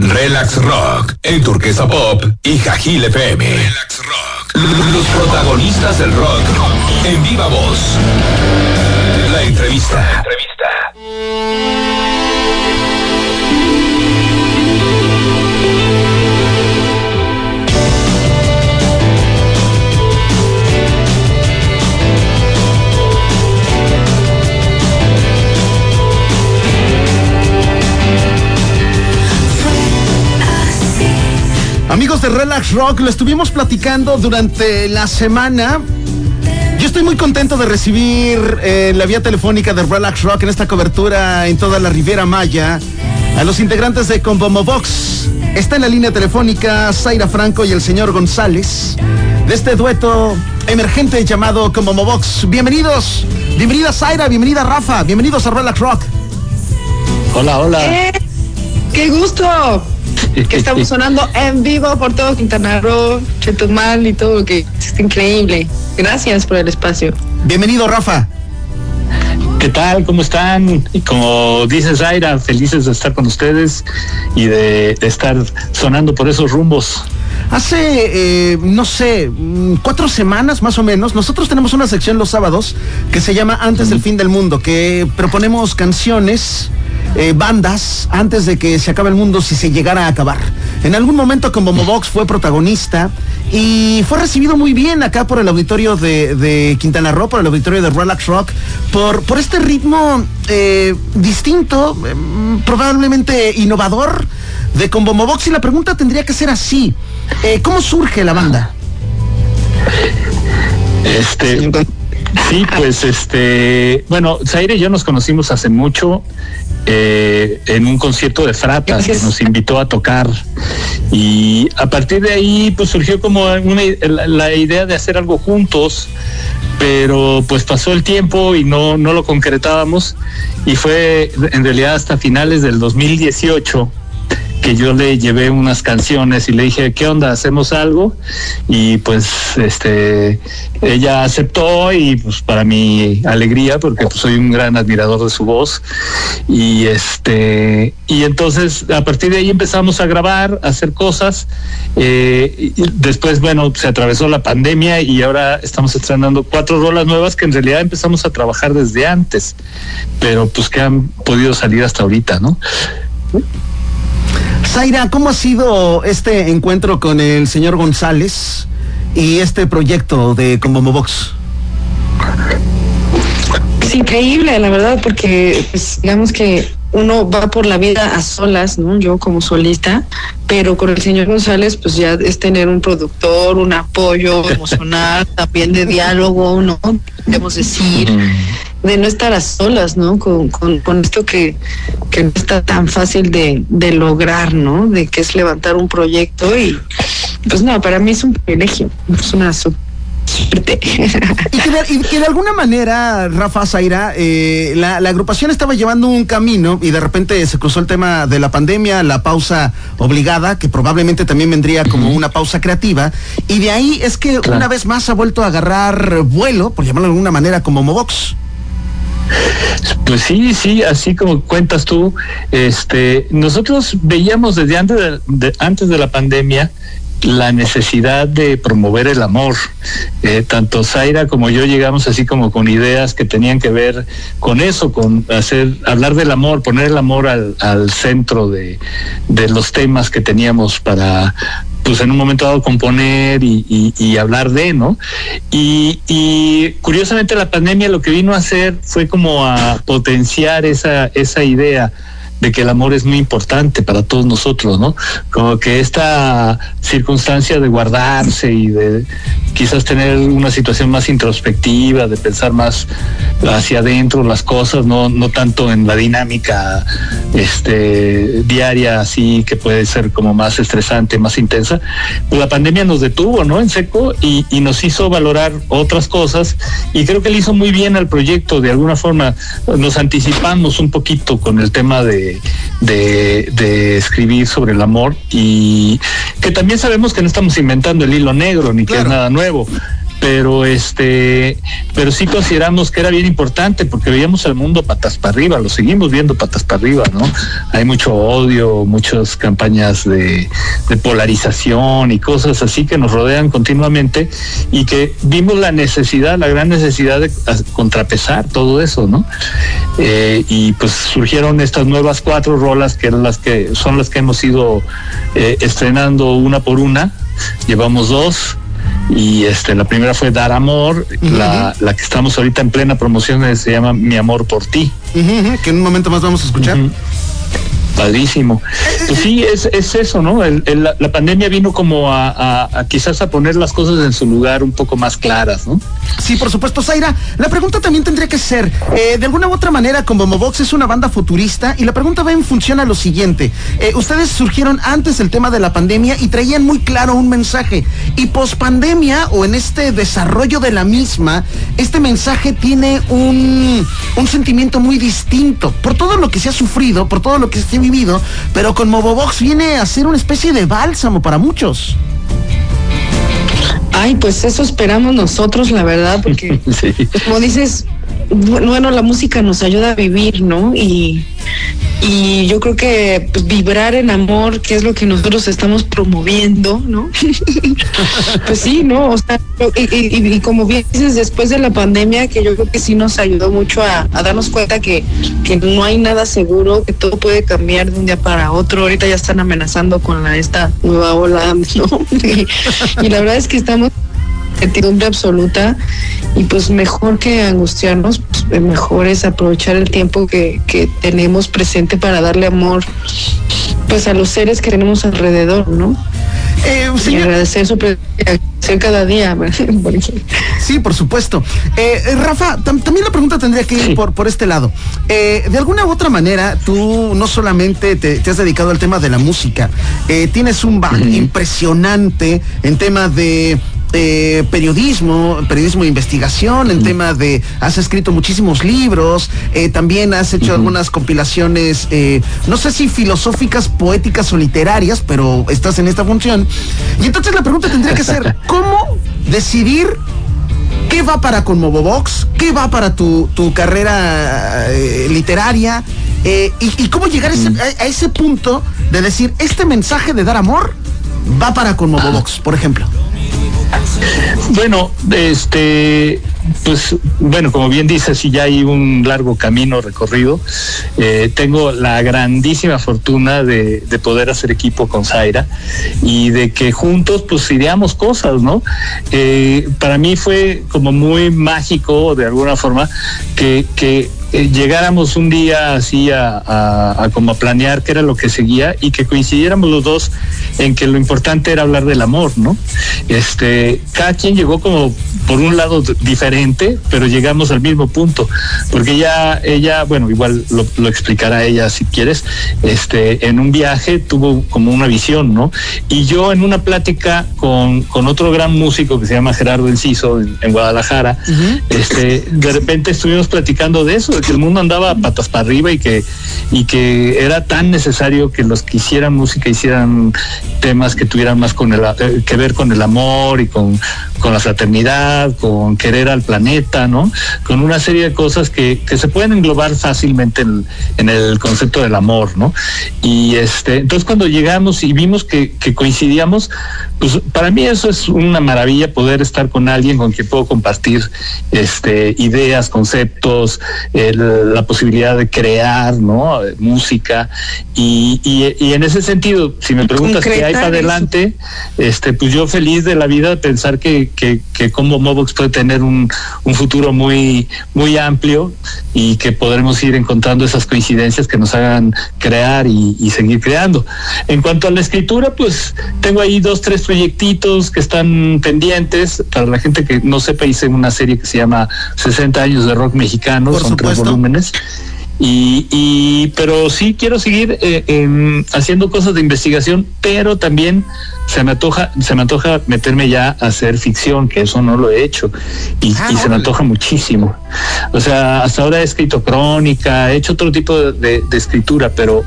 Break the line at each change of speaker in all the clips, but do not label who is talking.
Relax Rock en Turquesa Pop y Jajil FM. Relax Rock. Los protagonistas del rock en viva voz. La entrevista.
Amigos de Relax Rock, lo estuvimos platicando durante la semana. Yo estoy muy contento de recibir eh, la vía telefónica de Relax Rock en esta cobertura en toda la Riviera Maya a los integrantes de Combomo Box. Está en la línea telefónica Zaira Franco y el señor González de este dueto emergente llamado Combomo Box. Bienvenidos, bienvenida Zaira, bienvenida Rafa, bienvenidos a Relax Rock.
Hola, hola.
Eh, ¡Qué gusto! Que estamos sonando en vivo por todo Quintana Roo, Chetumal y todo, que es increíble. Gracias por el espacio.
Bienvenido, Rafa.
¿Qué tal? ¿Cómo están? Y como dices, Zaira, felices de estar con ustedes y de, estar sonando por esos rumbos.
Hace, eh, no sé, mm, cuatro semanas más o menos, nosotros tenemos una sección los sábados que se llama Antes del Fin del Mundo, que proponemos canciones eh, bandas antes de que se acabe el mundo si se llegara a acabar. En algún momento como Mobox fue protagonista y fue recibido muy bien acá por el auditorio de, Quintana Roo, por el auditorio de Relax Rock, por, por este ritmo eh, distinto, em, probablemente innovador de Combo Mobox y la pregunta tendría que ser así. Eh, ¿Cómo surge la banda?
Este, sí, pues este, bueno, Zaire y yo nos conocimos hace mucho eh, en un concierto de fratas que nos invitó a tocar. Y a partir de ahí pues surgió como una, la, idea de hacer algo juntos pero pues pasó el tiempo y no, no lo concretábamos. Y fue en realidad hasta finales del 2018 yo le llevé unas canciones y le dije, ¿qué onda? ¿Hacemos algo? Y pues este ella aceptó y pues para mi alegría, porque pues, soy un gran admirador de su voz. Y este, y entonces a partir de ahí empezamos a grabar, a hacer cosas. Eh, después, bueno, se atravesó la pandemia y ahora estamos estrenando cuatro rolas nuevas que en realidad empezamos a trabajar desde antes, pero pues que han podido salir hasta ahorita, ¿no?
Zaira, ¿cómo ha sido este encuentro con el señor González y este proyecto de Como Box?
Es increíble, la verdad, porque pues, digamos que uno va por la vida a solas, ¿no? Yo como solista, pero con el señor González, pues ya es tener un productor, un apoyo emocional, también de diálogo, ¿no? Debemos decir de no estar a solas, ¿no? Con, con, esto que, que, no está tan fácil de, de, lograr, ¿no? De que es levantar un proyecto y pues no, para mí es un privilegio, es una suerte.
y, que de, alguna manera, Rafa Zaira, eh, la, la, agrupación estaba llevando un camino y de repente se cruzó el tema de la pandemia, la pausa obligada, que probablemente también vendría como una pausa creativa, y de ahí es que una vez más ha vuelto a agarrar vuelo, por llamarlo de alguna manera, como Movox.
Pues sí, sí, así como cuentas tú, este, nosotros veíamos desde antes de, antes de la pandemia la necesidad de promover el amor. Eh, tanto Zaira como yo llegamos así como con ideas que tenían que ver con eso, con hacer, hablar del amor, poner el amor al, centro de, de los temas que teníamos para, pues en un momento dado componer y, hablar de, ¿no? Y, curiosamente la pandemia lo que vino a hacer fue como a potenciar esa, esa idea de que el amor es muy importante para todos nosotros, ¿no? Como que esta circunstancia de guardarse y de quizás tener una situación más introspectiva, de pensar más hacia adentro las cosas, no, no tanto en la dinámica este, diaria así que puede ser como más estresante, más intensa. Pues la pandemia nos detuvo, ¿no? En seco y, y nos hizo valorar otras cosas y creo que le hizo muy bien al proyecto, de alguna forma nos anticipamos un poquito con el tema de de, escribir sobre el amor y que también sabemos que no estamos inventando el hilo negro ni que es nada nuevo pero este, pero sí consideramos que era bien importante porque veíamos el mundo patas para arriba, lo seguimos viendo patas para arriba, ¿no? Hay mucho odio, muchas campañas de, polarización y cosas así que nos rodean continuamente y que vimos la necesidad, la gran necesidad de contrapesar todo eso, ¿no? Eh, y pues surgieron estas nuevas cuatro rolas que eran las que son las que hemos ido eh, estrenando una por una. Llevamos dos y este la primera fue Dar Amor, la, que estamos ahorita en plena promoción se llama Mi Amor por Ti.
que en un momento más vamos a escuchar.
Padrísimo. Pues sí, es, es eso, ¿no? la, pandemia vino como a, quizás a poner las cosas en su lugar un poco más claras, ¿no?
Sí, por supuesto, Zaira. La pregunta también tendría que ser, eh, de alguna u otra manera, como Movox es una banda futurista, y la pregunta va en función a lo siguiente. Eh, ustedes surgieron antes del tema de la pandemia y traían muy claro un mensaje. Y post pandemia, o en este desarrollo de la misma, este mensaje tiene un, un sentimiento muy distinto. Por todo lo que se ha sufrido, por todo lo que se ha vivido, pero con Movobox viene a ser una especie de bálsamo para muchos.
Ay, pues eso esperamos nosotros, la verdad, porque como dices, bueno, la música nos ayuda a vivir, ¿no? Y, y yo creo que pues, vibrar en amor, que es lo que nosotros estamos promoviendo, ¿no? pues sí, ¿no? O sea, y, como bien dices, después de la pandemia, que yo creo que sí nos ayudó mucho a, darnos cuenta que, que, no hay nada seguro, que todo puede cambiar de un día para otro. Ahorita ya están amenazando con la, esta nueva ola, ¿no? y la verdad es que estamos certidumbre absoluta y pues mejor que angustiarnos, pues mejor es aprovechar el tiempo que, que tenemos presente para darle amor pues a los seres que tenemos alrededor, ¿no? Eh, y agradecer su presencia cada día.
sí, por supuesto. Eh, eh Rafa, también la pregunta tendría que ir por, por este lado. Eh, de alguna u otra manera, tú no solamente te, has dedicado al tema de la música, tienes un back impresionante en tema de eh, periodismo, periodismo de investigación, en tema de, has escrito muchísimos libros, eh, también has hecho algunas compilaciones, eh, no sé si filosóficas, poéticas o literarias, pero estás en esta función. Y entonces la pregunta tendría que ser, ¿cómo decidir qué va para Conmovobox, qué va para tu, carrera literaria? Y, cómo llegar a, ese punto de decir, este mensaje de dar amor va para Conmovobox, por ejemplo.
Bueno, este, pues bueno, como bien dices, si ya hay un largo camino recorrido. Eh, tengo la grandísima fortuna de, poder hacer equipo con Zaira y de que juntos pues ideamos cosas, ¿no? Eh, para mí fue como muy mágico de alguna forma que eh, llegáramos un día así a, como a planear qué era lo que seguía y que coincidiéramos los dos en que lo importante era hablar del amor, ¿no? Este, cada quien llegó como por un lado diferente, pero llegamos al mismo punto, porque ella, ella, bueno, igual lo, explicará ella si quieres, este, en un viaje tuvo como una visión, ¿no? Y yo en una plática con, con otro gran músico que se llama Gerardo Enciso en, Guadalajara, este, de repente estuvimos platicando de eso, que el mundo andaba patas para arriba y que, y que era tan necesario que los que hicieran música hicieran temas que tuvieran más con el, eh, que ver con el amor y con, con la fraternidad, con querer al planeta, ¿no? Con una serie de cosas que, que se pueden englobar fácilmente en, en, el concepto del amor, ¿no? Y este, entonces cuando llegamos y vimos que, que coincidíamos, pues para mí eso es una maravilla poder estar con alguien con quien puedo compartir este, ideas, conceptos, la posibilidad de crear, ¿no? Música. Y, y, en ese sentido, si me preguntas qué hay para adelante, este, pues yo feliz de la vida de pensar que, que, que como Mobox puede tener un, un futuro muy, muy amplio y que podremos ir encontrando esas coincidencias que nos hagan crear y, y seguir creando. En cuanto a la escritura, pues tengo ahí dos, tres proyectitos que están pendientes. Para la gente que no sepa, hice una serie que se llama 60 años de rock mexicano, son tres volúmenes. Y, y, pero sí quiero seguir eh, haciendo cosas de investigación, pero también se me antoja, se me antoja meterme ya a hacer ficción, que eso no lo he hecho, y, ah, se me antoja muchísimo. O sea, hasta ahora he escrito crónica, he hecho otro tipo de, escritura, pero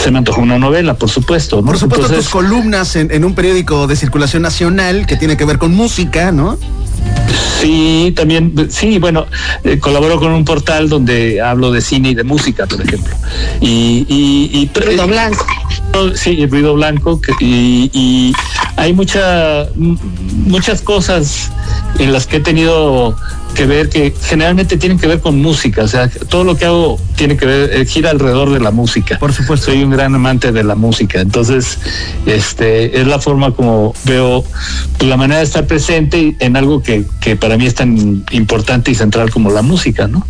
se me antoja una novela, por supuesto.
Por supuesto, tus columnas en, en un periódico de circulación nacional que tiene que ver con música, ¿no?
Sí, también, sí, bueno, eh, colaboro con un portal donde hablo de cine y de música, por ejemplo. Y, y,
ruido blanco.
Sí, el ruido blanco. y, y, hay mucha, muchas cosas en las que he tenido que ver que generalmente tienen que ver con música, o sea, todo lo que hago tiene que ver, eh, gira alrededor de la música.
Por supuesto.
Soy un gran amante de la música, entonces, este, es la forma como veo la manera de estar presente en algo que, que para mí es tan importante y central como la música, ¿no?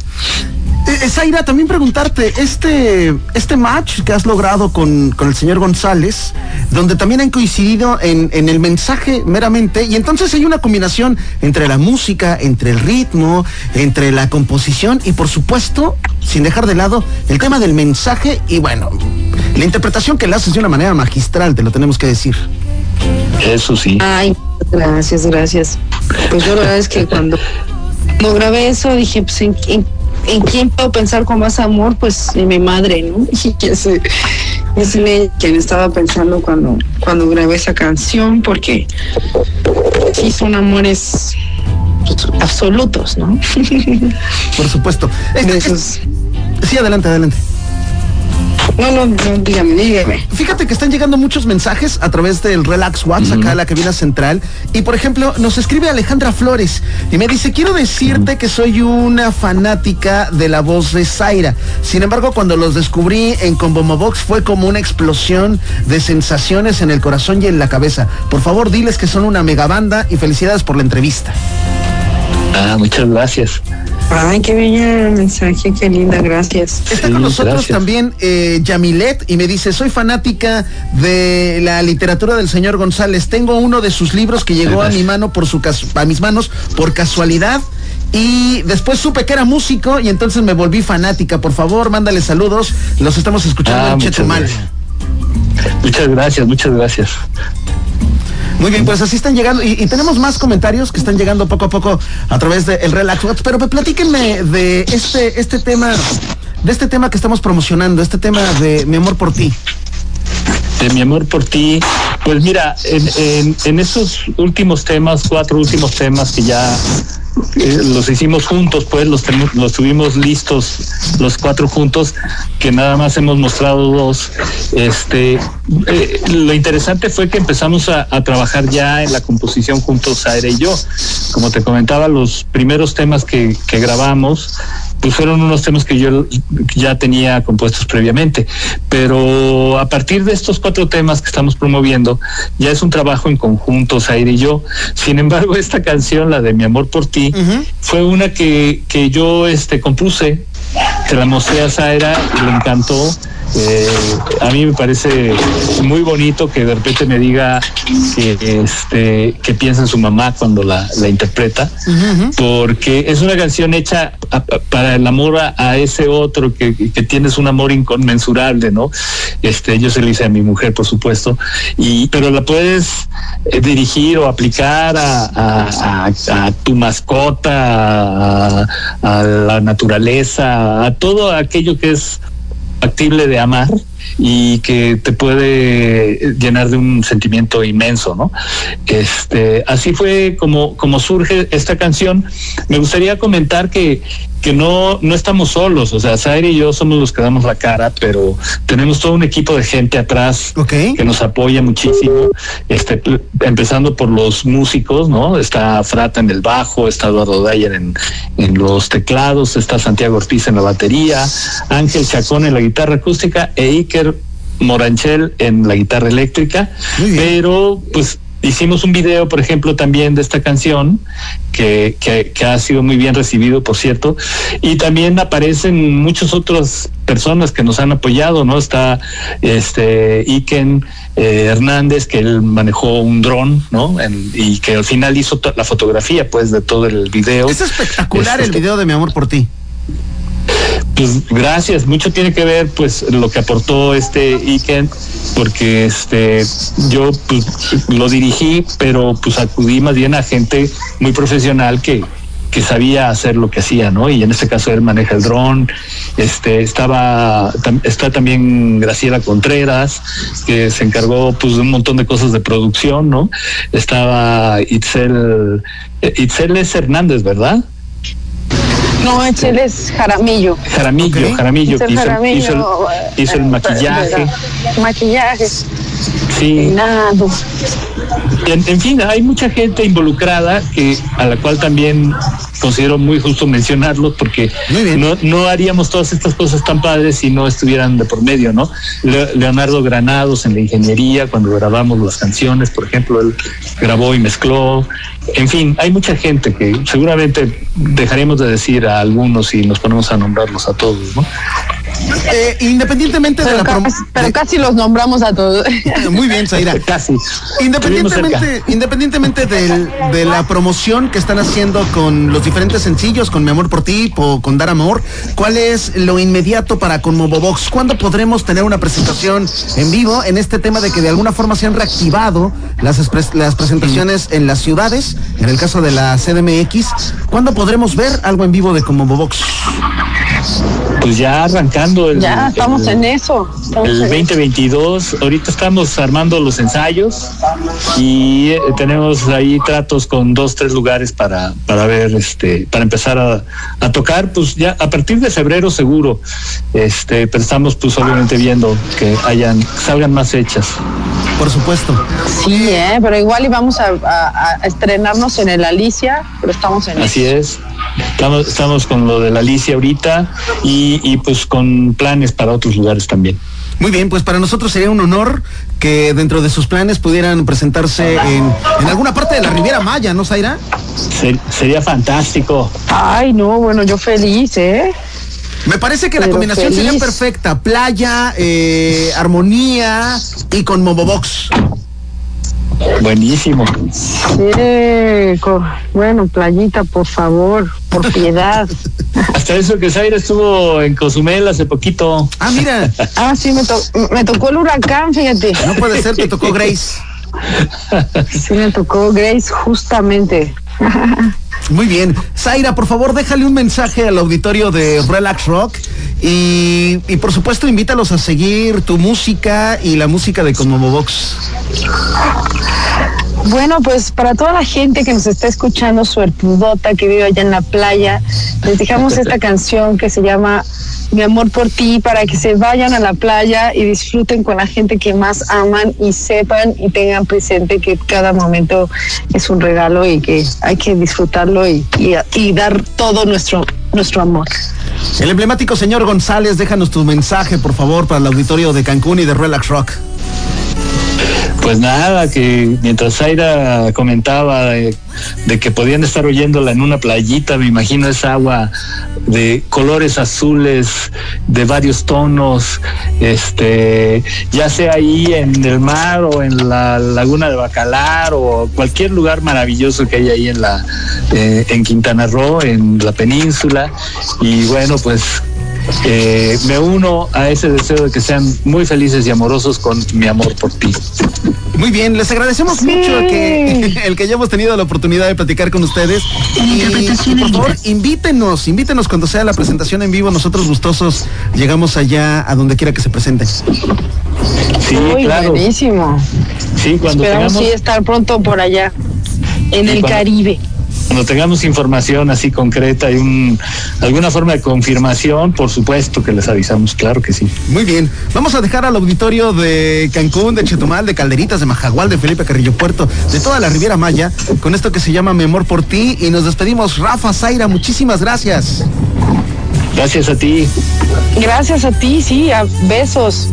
Eh, Zaira, también preguntarte, este, este match que has logrado con, con el señor González, donde también han coincidido en, en, el mensaje meramente, y entonces hay una combinación entre la música, entre el ritmo, entre la composición y por supuesto, sin dejar de lado, el tema del mensaje y bueno, la interpretación que le haces de una manera magistral, te lo tenemos que decir.
Eso sí.
Ay, gracias, gracias. Pues yo la verdad es que cuando, cuando grabé eso dije, pues en, en ¿en quién puedo pensar con más amor? Pues en mi madre, ¿no? Y que es, es en quien estaba pensando cuando, cuando grabé esa canción, porque sí son amores absolutos, ¿no?
Por supuesto. Este, es, sí, adelante, adelante.
No, no, no, dígame, dígame.
Fíjate que están llegando muchos mensajes a través del Relax WhatsApp, acá a la cabina central. Y por ejemplo, nos escribe Alejandra Flores y me dice: Quiero decirte que soy una fanática de la voz de Zaira. Sin embargo, cuando los descubrí en Combomo Box fue como una explosión de sensaciones en el corazón y en la cabeza. Por favor, diles que son una mega banda y felicidades por la entrevista.
Ah, muchas gracias.
Ay, qué bello mensaje, qué linda, gracias.
Está con nosotros gracias. también eh, Yamilet y me dice, soy fanática de la literatura del señor González. Tengo uno de sus libros que llegó a mi mano por su a mis manos por casualidad. Y después supe que era músico y entonces me volví fanática. Por favor, mándale saludos. Los estamos escuchando
ah,
en Chetumal.
Muchas gracias, muchas gracias.
Muy bien, pues así están llegando y, tenemos más comentarios que están llegando poco a poco a través del de Relax pero platíquenme de este, este tema, de este tema que estamos promocionando, este tema de mi amor por ti.
De mi amor por ti, pues mira, en, en, en esos últimos temas, cuatro últimos temas que ya eh, los hicimos juntos, pues los, los tuvimos listos los cuatro juntos, que nada más hemos mostrado dos. Este, eh, lo interesante fue que empezamos a, a, trabajar ya en la composición juntos, Aire y yo. Como te comentaba, los primeros temas que, que grabamos pues fueron unos temas que yo ya tenía compuestos previamente. Pero a partir de estos cuatro temas que estamos promoviendo, ya es un trabajo en conjunto, Zaire y yo. Sin embargo, esta canción, la de Mi Amor por Ti, uh -huh. fue una que, que yo este, compuse, se la mostré a Zaira y le encantó. Eh, a mí me parece muy bonito que de repente me diga que este que piensa en su mamá cuando la, la interpreta uh -huh. porque es una canción hecha a, a, para el amor a, a ese otro que, que, tienes un amor inconmensurable no este yo se lo hice a mi mujer por supuesto y pero la puedes eh, dirigir o aplicar a tu mascota a la naturaleza a todo aquello que es factible de amar y que te puede llenar de un sentimiento inmenso, ¿no? Este, así fue como, como surge esta canción. Me gustaría comentar que, que no, no estamos solos, o sea, Zaire y yo somos los que damos la cara, pero tenemos todo un equipo de gente atrás
okay.
que nos apoya muchísimo, este, empezando por los músicos, ¿no? Está Frata en el bajo, está Eduardo Dyer en, en los teclados, está Santiago Ortiz en la batería, Ángel Chacón en la guitarra acústica e Iker Moranchel en la guitarra eléctrica, pero pues hicimos un video, por ejemplo, también de esta canción, que, que, que, ha sido muy bien recibido, por cierto, y también aparecen muchas otras personas que nos han apoyado, ¿no? Está este Iken eh, Hernández, que él manejó un dron, ¿no? En, y que al final hizo la fotografía, pues, de todo el video.
Es espectacular este, el video de Mi Amor por Ti.
Pues gracias, mucho tiene que ver pues lo que aportó este Iken, porque este yo pues, lo dirigí, pero pues acudí más bien a gente muy profesional que, que sabía hacer lo que hacía, ¿no? Y en este caso él maneja el dron. Este, estaba, está también Graciela Contreras, que se encargó pues de un montón de cosas de producción, ¿no? Estaba Itzel, eh, Itzel es Hernández, ¿verdad?
No, Itzel es Jaramillo.
Jaramillo, Jaramillo, hizo, hizo, el, maquillaje.
Maquillaje.
Sí. En, fin, hay mucha gente involucrada que a la cual también considero muy justo mencionarlos porque no, no, haríamos todas estas cosas tan padres si no estuvieran de por medio, ¿no? Leonardo Granados en la ingeniería, cuando grabamos las canciones, por ejemplo, él grabó y mezcló. En fin, hay mucha gente que seguramente dejaremos de decir a algunos y nos ponemos a nombrarlos a todos, ¿no?
Eh, independientemente
de
la
casi, Pero casi los nombramos a todos.
Muy bien, Zaira.
Casi.
Independientemente, independientemente de la promoción que están haciendo con los diferentes sencillos, con Mi Amor por Ti o con Dar Amor, ¿cuál es lo inmediato para con Mobobox? ¿Cuándo podremos tener una presentación en vivo en este tema de que de alguna forma se han reactivado las, las presentaciones en las ciudades? En el caso de la CDMX, ¿cuándo podremos ver algo en vivo de como Bobox?
Pues ya arrancando el.
Ya estamos en eso.
el 2022. Ahorita estamos armando los ensayos y eh, tenemos ahí tratos con dos, tres lugares para, para ver, este, para empezar a, a tocar. Pues ya a partir de febrero seguro. Este, pero estamos pues obviamente viendo que hayan, salgan más fechas.
Por supuesto.
Sí, eh, pero igual íbamos a, a, estrenarnos en el Alicia, pero estamos en
Así es. Estamos, estamos con lo de la Alicia ahorita y, y pues con planes para otros lugares también.
Muy bien, pues para nosotros sería un honor que dentro de sus planes pudieran presentarse en, en alguna parte de la Riviera Maya, ¿no, Zaira?
sería fantástico.
Ay, no, bueno, yo feliz, ¿eh?
Me parece que la combinación sería perfecta. Playa, eh, armonía y con Mobobox.
Buenísimo.
Sí, bueno, playita, por favor, por piedad.
Hasta eso que Zaira estuvo en Cozumel hace poquito.
Ah, mira.
ah, sí, me, me tocó el huracán, fíjate.
No puede ser, te tocó Grace.
Sí, me tocó Grace justamente.
Muy bien. Zaira, por favor, déjale un mensaje al auditorio de Relax Rock y, por supuesto invítalos a seguir tu música y la música de Box.
Bueno, pues para toda la gente que nos está escuchando, suertudota, que vive allá en la playa, les dejamos esta canción que se llama Mi amor por ti, para que se vayan a la playa y disfruten con la gente que más aman y sepan y tengan presente que cada momento es un regalo y que hay que disfrutarlo y, y, dar todo nuestro, nuestro amor.
El emblemático señor González, déjanos tu mensaje, por favor, para el auditorio de Cancún y de Relax Rock.
Pues nada, que mientras Zaira comentaba de, que podían estar oyéndola en una playita, me imagino esa agua de colores azules, de varios tonos, este, ya sea ahí en el mar o en la laguna de Bacalar o cualquier lugar maravilloso que hay ahí en la, eh, en Quintana Roo, en la península. Y bueno, pues eh, me uno a ese deseo de que sean muy felices y amorosos con mi amor por ti.
Muy bien, les agradecemos mucho el que, el que hayamos tenido la oportunidad de platicar con ustedes. Y, por favor, invítenos, invítenos cuando sea la presentación en vivo. Nosotros gustosos llegamos allá a donde quiera que se presente.
Sí, claro.
Buenísimo.
Sí, cuando
Esperamos sí estar pronto por allá, en el Caribe
cuando tengamos información así concreta y un, alguna forma de confirmación, por supuesto que les avisamos, claro que sí.
Muy bien, vamos a dejar al auditorio de Cancún, de Chetumal, de Calderitas, de Majagual, de Felipe Carrillo Puerto, de toda la Riviera Maya, con esto que se llama Mi Amor por Ti y nos despedimos. Rafa Zaira, muchísimas gracias.
Gracias a ti.
Gracias a ti, sí, a besos.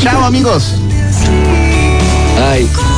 Chao amigos.
Bye.